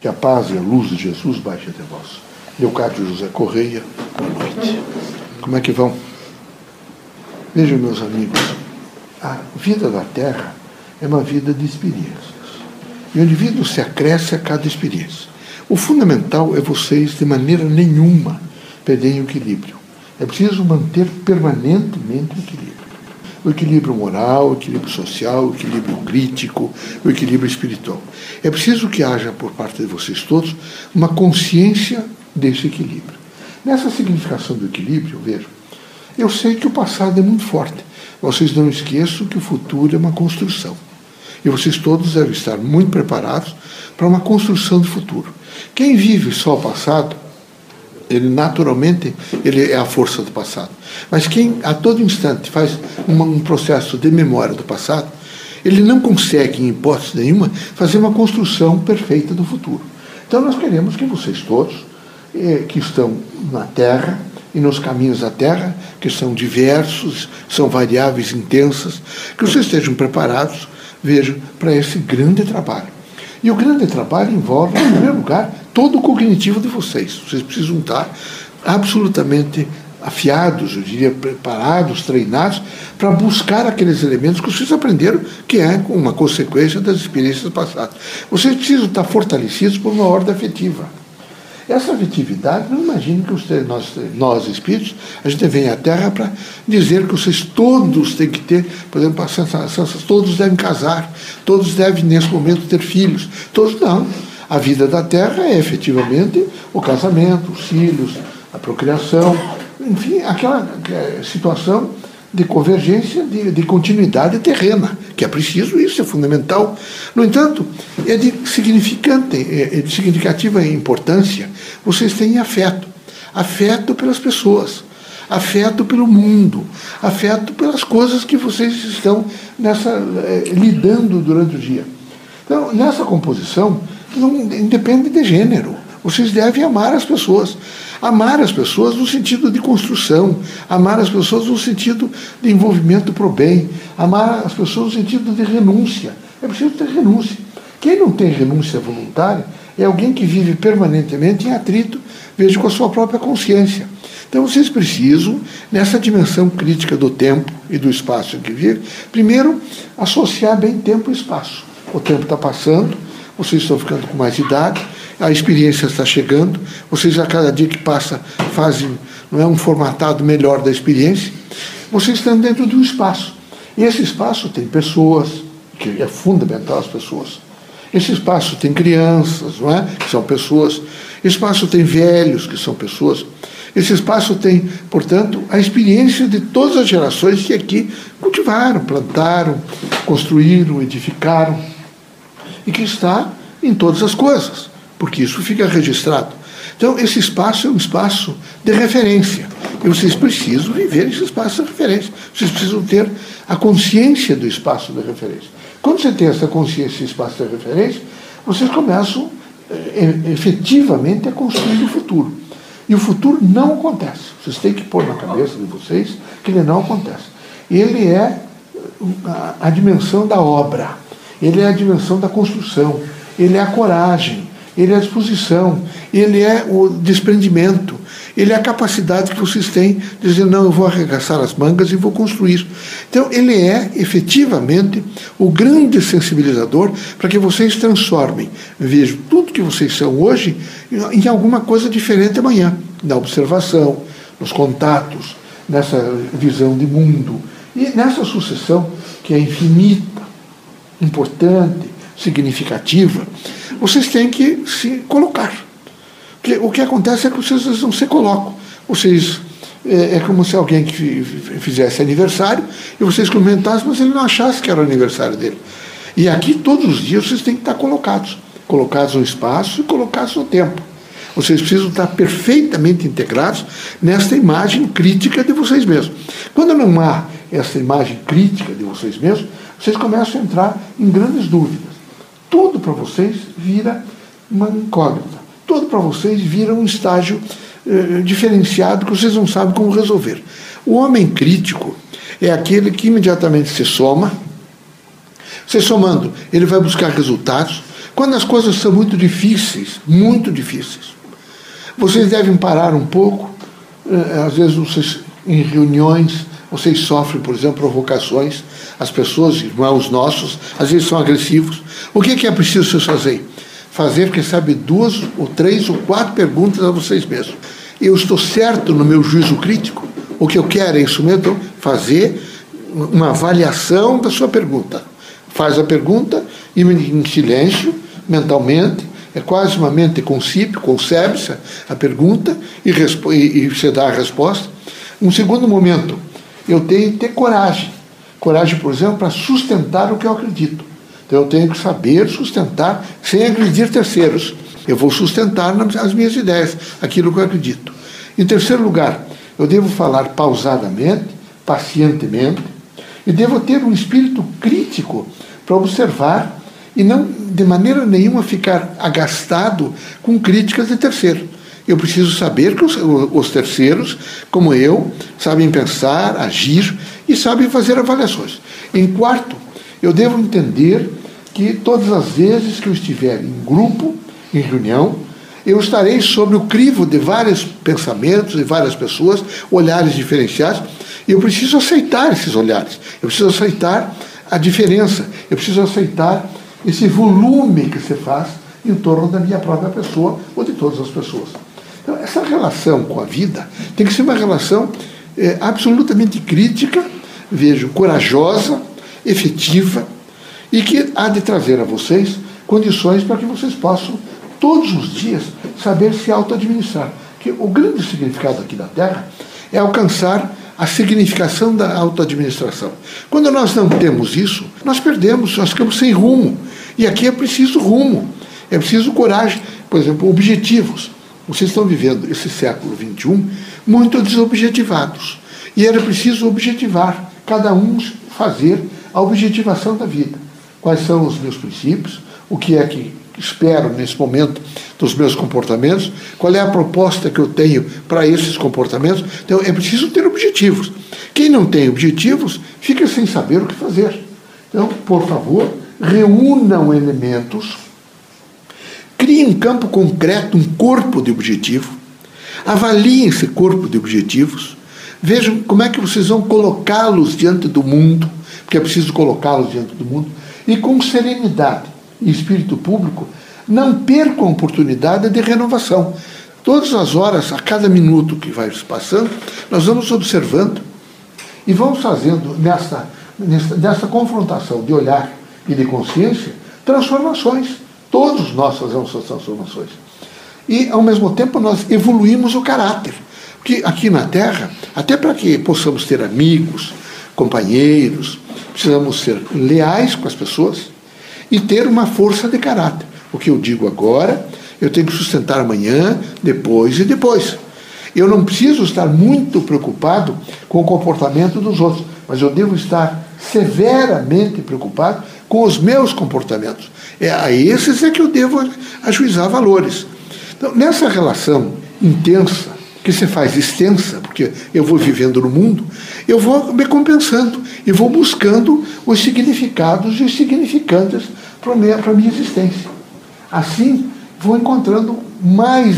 Que a paz e a luz de Jesus baixe até vós. Leocádio José Correia, boa noite. Como é que vão? Vejam, meus amigos, a vida da Terra é uma vida de experiências. E o indivíduo se acresce a cada experiência. O fundamental é vocês, de maneira nenhuma, perderem o equilíbrio. É preciso manter permanentemente o equilíbrio o equilíbrio moral, o equilíbrio social, o equilíbrio crítico, o equilíbrio espiritual. É preciso que haja por parte de vocês todos uma consciência desse equilíbrio. Nessa significação do equilíbrio, veja, eu sei que o passado é muito forte. Vocês não esqueçam que o futuro é uma construção. E vocês todos devem estar muito preparados para uma construção de futuro. Quem vive só o passado ele naturalmente ele é a força do passado. Mas quem a todo instante faz uma, um processo de memória do passado, ele não consegue, em hipótese nenhuma, fazer uma construção perfeita do futuro. Então nós queremos que vocês todos, eh, que estão na Terra e nos caminhos da Terra, que são diversos, são variáveis intensas, que vocês estejam preparados, vejam, para esse grande trabalho. E o grande trabalho envolve, em primeiro lugar, todo o cognitivo de vocês. Vocês precisam estar absolutamente afiados, eu diria, preparados, treinados, para buscar aqueles elementos que vocês aprenderam, que é uma consequência das experiências passadas. Vocês precisam estar fortalecidos por uma ordem afetiva. Essa afetividade, não imagine que vocês, nós, nós espíritos, a gente vem à Terra para dizer que vocês todos têm que ter, por exemplo, a sensação, todos devem casar, todos devem, nesse momento, ter filhos. Todos não. A vida da Terra é efetivamente o casamento, os filhos, a procriação, enfim, aquela é, situação de convergência, de, de, continuidade terrena, que é preciso, isso é fundamental. No entanto, é de significante, é, é de significativa importância vocês têm afeto. Afeto pelas pessoas, afeto pelo mundo, afeto pelas coisas que vocês estão nessa, é, lidando durante o dia. Então, nessa composição, não independe de gênero. Vocês devem amar as pessoas. Amar as pessoas no sentido de construção, amar as pessoas no sentido de envolvimento para o bem, amar as pessoas no sentido de renúncia. É preciso ter renúncia. Quem não tem renúncia voluntária é alguém que vive permanentemente em atrito, veja, com a sua própria consciência. Então vocês precisam, nessa dimensão crítica do tempo e do espaço em que vive, primeiro associar bem tempo e espaço. O tempo está passando, vocês estão ficando com mais idade, a experiência está chegando, vocês a cada dia que passa fazem não é, um formatado melhor da experiência, vocês estão dentro de um espaço. E esse espaço tem pessoas, que é fundamental as pessoas. Esse espaço tem crianças, não é? que são pessoas. Esse espaço tem velhos, que são pessoas. Esse espaço tem, portanto, a experiência de todas as gerações que aqui cultivaram, plantaram, construíram, edificaram, e que está em todas as coisas porque isso fica registrado. Então, esse espaço é um espaço de referência. E vocês precisam viver esse espaço de referência. Vocês precisam ter a consciência do espaço de referência. Quando você tem essa consciência do espaço de referência, vocês começam eh, efetivamente a construir o futuro. E o futuro não acontece. Vocês têm que pôr na cabeça de vocês que ele não acontece. Ele é a, a dimensão da obra, ele é a dimensão da construção, ele é a coragem, ele é a disposição, ele é o desprendimento, ele é a capacidade que vocês têm de dizer, não, eu vou arregaçar as mangas e vou construir. Então, ele é efetivamente o grande sensibilizador para que vocês transformem, vejam, tudo que vocês são hoje em alguma coisa diferente amanhã, na observação, nos contatos, nessa visão de mundo. E nessa sucessão que é infinita, importante, significativa vocês têm que se colocar. Porque o que acontece é que vocês não se colocam. Vocês é, é como se alguém que fizesse aniversário e vocês comentassem, mas ele não achasse que era o aniversário dele. E aqui todos os dias vocês têm que estar colocados, colocados no espaço e colocados no tempo. Vocês precisam estar perfeitamente integrados nesta imagem crítica de vocês mesmos. Quando não há essa imagem crítica de vocês mesmos, vocês começam a entrar em grandes dúvidas tudo para vocês vira uma incógnita. Tudo para vocês vira um estágio eh, diferenciado que vocês não sabem como resolver. O homem crítico é aquele que imediatamente se soma. Você somando, ele vai buscar resultados. Quando as coisas são muito difíceis, muito difíceis, vocês devem parar um pouco. Eh, às vezes, vocês, em reuniões, vocês sofrem, por exemplo, provocações. As pessoas, irmãos nossos, às vezes são agressivos. O que é preciso vocês fazer? Fazer, quem sabe, duas ou três ou quatro perguntas a vocês mesmos. Eu estou certo no meu juízo crítico? O que eu quero é isso mesmo? Então, fazer uma avaliação da sua pergunta. Faz a pergunta e em silêncio, mentalmente, é quase uma mente concípio, concebe-se a pergunta e, e, e você dá a resposta. Um segundo momento, eu tenho que ter coragem. Coragem, por exemplo, para sustentar o que eu acredito. Então eu tenho que saber sustentar sem agredir terceiros. Eu vou sustentar as minhas ideias, aquilo que eu acredito. Em terceiro lugar, eu devo falar pausadamente, pacientemente, e devo ter um espírito crítico para observar e não de maneira nenhuma ficar agastado com críticas de terceiro. Eu preciso saber que os, os, terceiros, como eu, sabem pensar, agir e sabem fazer avaliações. Em quarto, eu devo entender que todas as vezes que eu estiver em grupo, em reunião, eu estarei sobre o crivo de vários pensamentos e várias pessoas, olhares diferenciados, e eu preciso aceitar esses olhares, eu preciso aceitar a diferença, eu preciso aceitar esse volume que se faz em torno da minha própria pessoa ou de todas as pessoas. Então, essa relação com a vida tem que ser uma relação é, absolutamente crítica, vejo, corajosa, efetiva e que há de trazer a vocês condições para que vocês possam, todos os dias, saber se auto-administrar. Que o grande significado aqui da Terra é alcançar a significação da auto-administração. Quando nós não temos isso, nós perdemos, nós ficamos sem rumo. E aqui é preciso rumo, é preciso coragem, por exemplo, objetivos. Vocês estão vivendo esse século XXI muito desobjetivados. E era preciso objetivar, cada um fazer a objetivação da vida. Quais são os meus princípios, o que é que espero nesse momento dos meus comportamentos, qual é a proposta que eu tenho para esses comportamentos. Então é preciso ter objetivos. Quem não tem objetivos fica sem saber o que fazer. Então, por favor, reúnam elementos, criem um campo concreto, um corpo de objetivo, avaliem esse corpo de objetivos, vejam como é que vocês vão colocá-los diante do mundo, porque é preciso colocá-los diante do mundo, e com serenidade e espírito público, não percam a oportunidade de renovação. Todas as horas, a cada minuto que vai se passando, nós vamos observando e vamos fazendo nessa, nessa, nessa confrontação de olhar e de consciência transformações. Todos nós fazemos essas transformações. E, ao mesmo tempo, nós evoluímos o caráter. Porque aqui na Terra, até para que possamos ter amigos, companheiros, precisamos ser leais com as pessoas e ter uma força de caráter. O que eu digo agora, eu tenho que sustentar amanhã, depois e depois. Eu não preciso estar muito preocupado com o comportamento dos outros, mas eu devo estar severamente preocupado com os meus comportamentos. É a esses é que eu devo ajuizar valores. Então, nessa relação intensa, que se faz extensa, porque eu vou vivendo no mundo, eu vou me compensando e vou buscando os significados e os significantes para a minha, existência. Assim, vou encontrando mais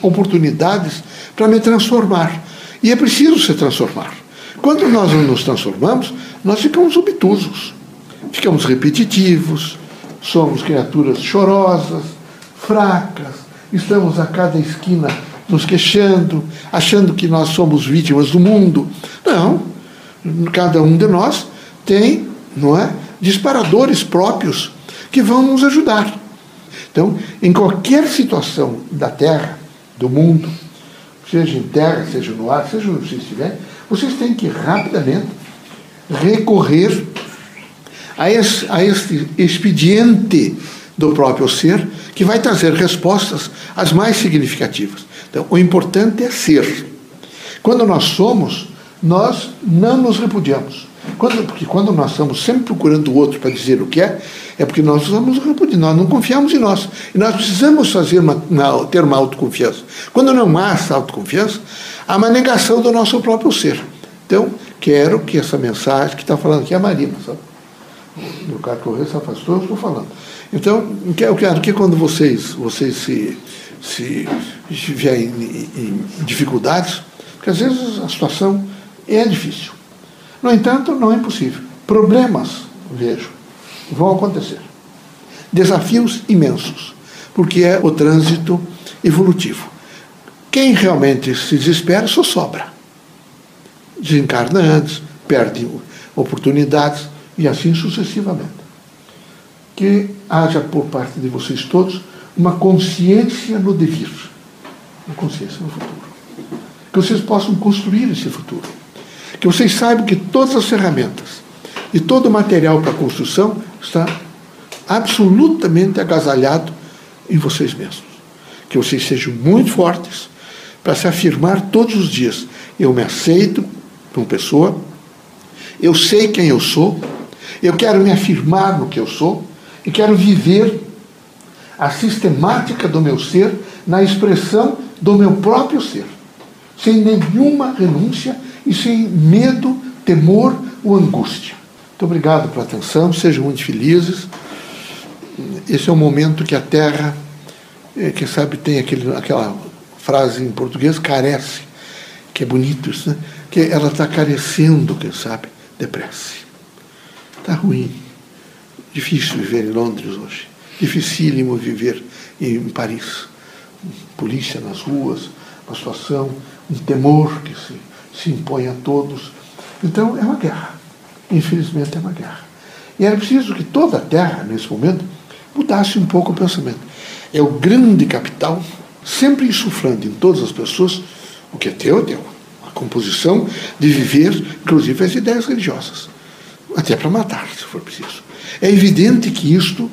oportunidades para me transformar. E é preciso se transformar. Quando nós não nos transformamos, nós ficamos obtusos, ficamos repetitivos, somos criaturas chorosas, fracas, estamos a cada esquina nos queixando, achando que nós somos vítimas do mundo. Não, cada um de nós tem, não é, disparadores próprios que vão nos ajudar. Então, em qualquer situação da Terra, do mundo, seja em terra, seja no ar, seja onde você estiver, vocês têm que rapidamente recorrer a esse, a este expediente do próprio ser que vai trazer respostas as mais significativas. Então, o importante é ser. Quando nós somos, nós não nos repudiamos. Quando, porque quando nós estamos sempre procurando o outro para dizer o que é, é porque nós somos nós não confiamos em nós. E nós precisamos fazer uma, uma, ter uma autoconfiança. Quando não há essa autoconfiança, há uma negação do nosso próprio ser. Então, quero que essa mensagem que está falando aqui é a Marina, sabe? O Ricardo Correia se afastou, eu estou falando. Então, eu quero que quando vocês, vocês se, se estiverem em, em dificuldades, porque às vezes a situação é difícil. No entanto, não é impossível. Problemas, vejo, vão acontecer. Desafios imensos, porque é o trânsito evolutivo. Quem realmente se desespera só sobra. Desencarna antes, perde oportunidades e assim sucessivamente que haja por parte de vocês todos uma consciência no devir, uma consciência no futuro. Que vocês possam construir esse futuro. Que vocês saibam que todas as ferramentas e todo o material para a construção está absolutamente agasalhado em vocês mesmos. Que vocês sejam muito fortes para se afirmar todos os dias. Eu me aceito como pessoa, eu sei quem eu sou, eu quero me afirmar no que eu sou, e quero viver a sistemática do meu ser na expressão do meu próprio ser, sem nenhuma renúncia e sem medo, temor ou angústia. Muito obrigado pela atenção, sejam muito felizes. Esse é o momento que a Terra, eh, quem sabe tem aquele, aquela frase em português, carece, que é bonito isso, né? que ela está carecendo, quem sabe, de prece. Está ruim. Difícil viver em Londres hoje. Dificílimo viver em Paris. Polícia nas ruas, uma situação, um temor que se, se impõe a todos. Então é uma guerra. Infelizmente é uma guerra. E era preciso que toda a Terra, nesse momento, mudasse um pouco o pensamento. É o grande capital, sempre insuflando em todas as pessoas o que é teu, é teu. A composição de viver, inclusive, as ideias religiosas. Até para matar, se for preciso. É evidente que isto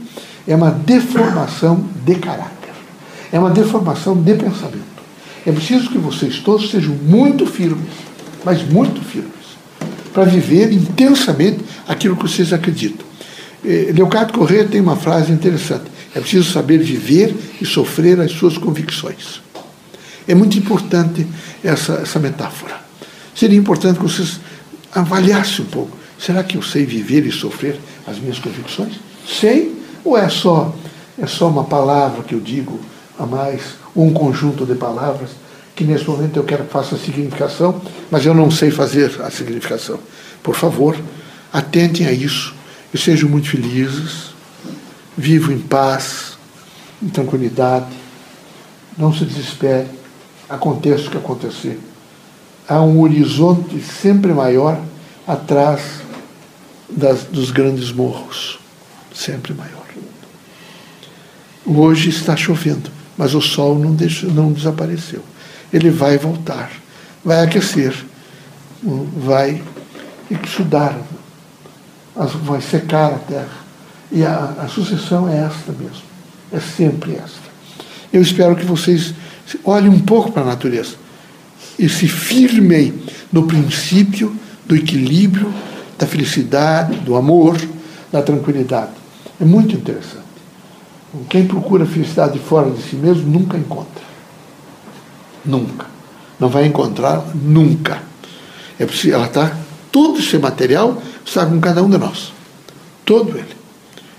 é uma deformação de caráter, é uma deformação de pensamento. É preciso que vocês todos sejam muito firmes, mas muito firmes, para viver intensamente aquilo que vocês acreditam. Eh, Leocádio Corrêa tem uma frase interessante: é preciso saber viver e sofrer as suas convicções. É muito importante essa, essa metáfora. Seria importante que vocês avaliassem um pouco. Será que eu sei viver e sofrer as minhas convicções? Sei ou é só é só uma palavra que eu digo a mais, ou um conjunto de palavras que nesse momento eu quero que faça significação, mas eu não sei fazer a significação. Por favor, atentem a isso e sejam muito felizes, vivam em paz, em tranquilidade, não se desespere, aconteça o que acontecer. Há um horizonte sempre maior atrás das, dos grandes morros, sempre maior. Hoje está chovendo, mas o sol não, deixou, não desapareceu. Ele vai voltar, vai aquecer, vai estudar, vai secar a terra. E a, a sucessão é esta mesmo, é sempre esta. Eu espero que vocês olhem um pouco para a natureza e se firmem no princípio do equilíbrio da felicidade, do amor, da tranquilidade. É muito interessante. Quem procura felicidade fora de si mesmo nunca encontra. Nunca. Não vai encontrar nunca. É preciso, ela está, todo esse material está com cada um de nós. Todo ele.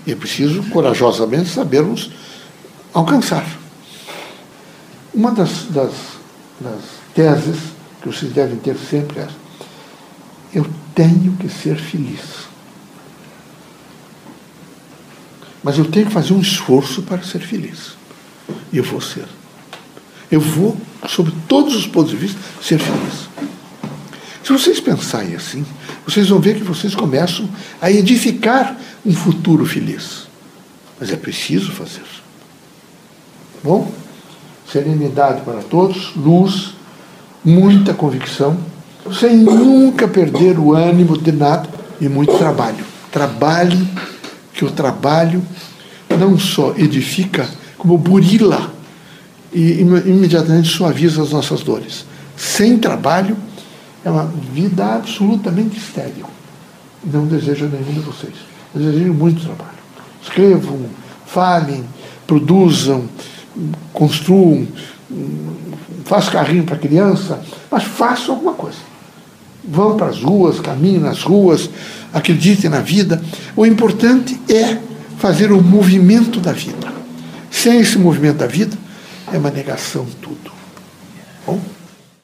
E é preciso, corajosamente, sabermos alcançar. Uma das, das, das teses que vocês devem ter sempre é eu tenho que ser feliz. Mas eu tenho que fazer um esforço para ser feliz. E eu vou ser. Eu vou, sob todos os pontos de vista, ser feliz. Se vocês pensarem assim, vocês vão ver que vocês começam a edificar um futuro feliz. Mas é preciso fazer. Bom? Serenidade para todos, luz, muita convicção sem nunca perder o ânimo de nada e muito trabalho. Trabalhe, que o trabalho não só edifica, como burila e imediatamente suaviza as nossas dores. Sem trabalho é uma vida absolutamente estéril. Não desejo nenhum de vocês. Desejo muito trabalho. Escrevam, falem, produzam, construam, façam carrinho para criança, mas façam alguma coisa. Vão para as ruas, caminhem nas ruas, acreditem na vida. O importante é fazer o movimento da vida. Sem esse movimento da vida, é uma negação tudo.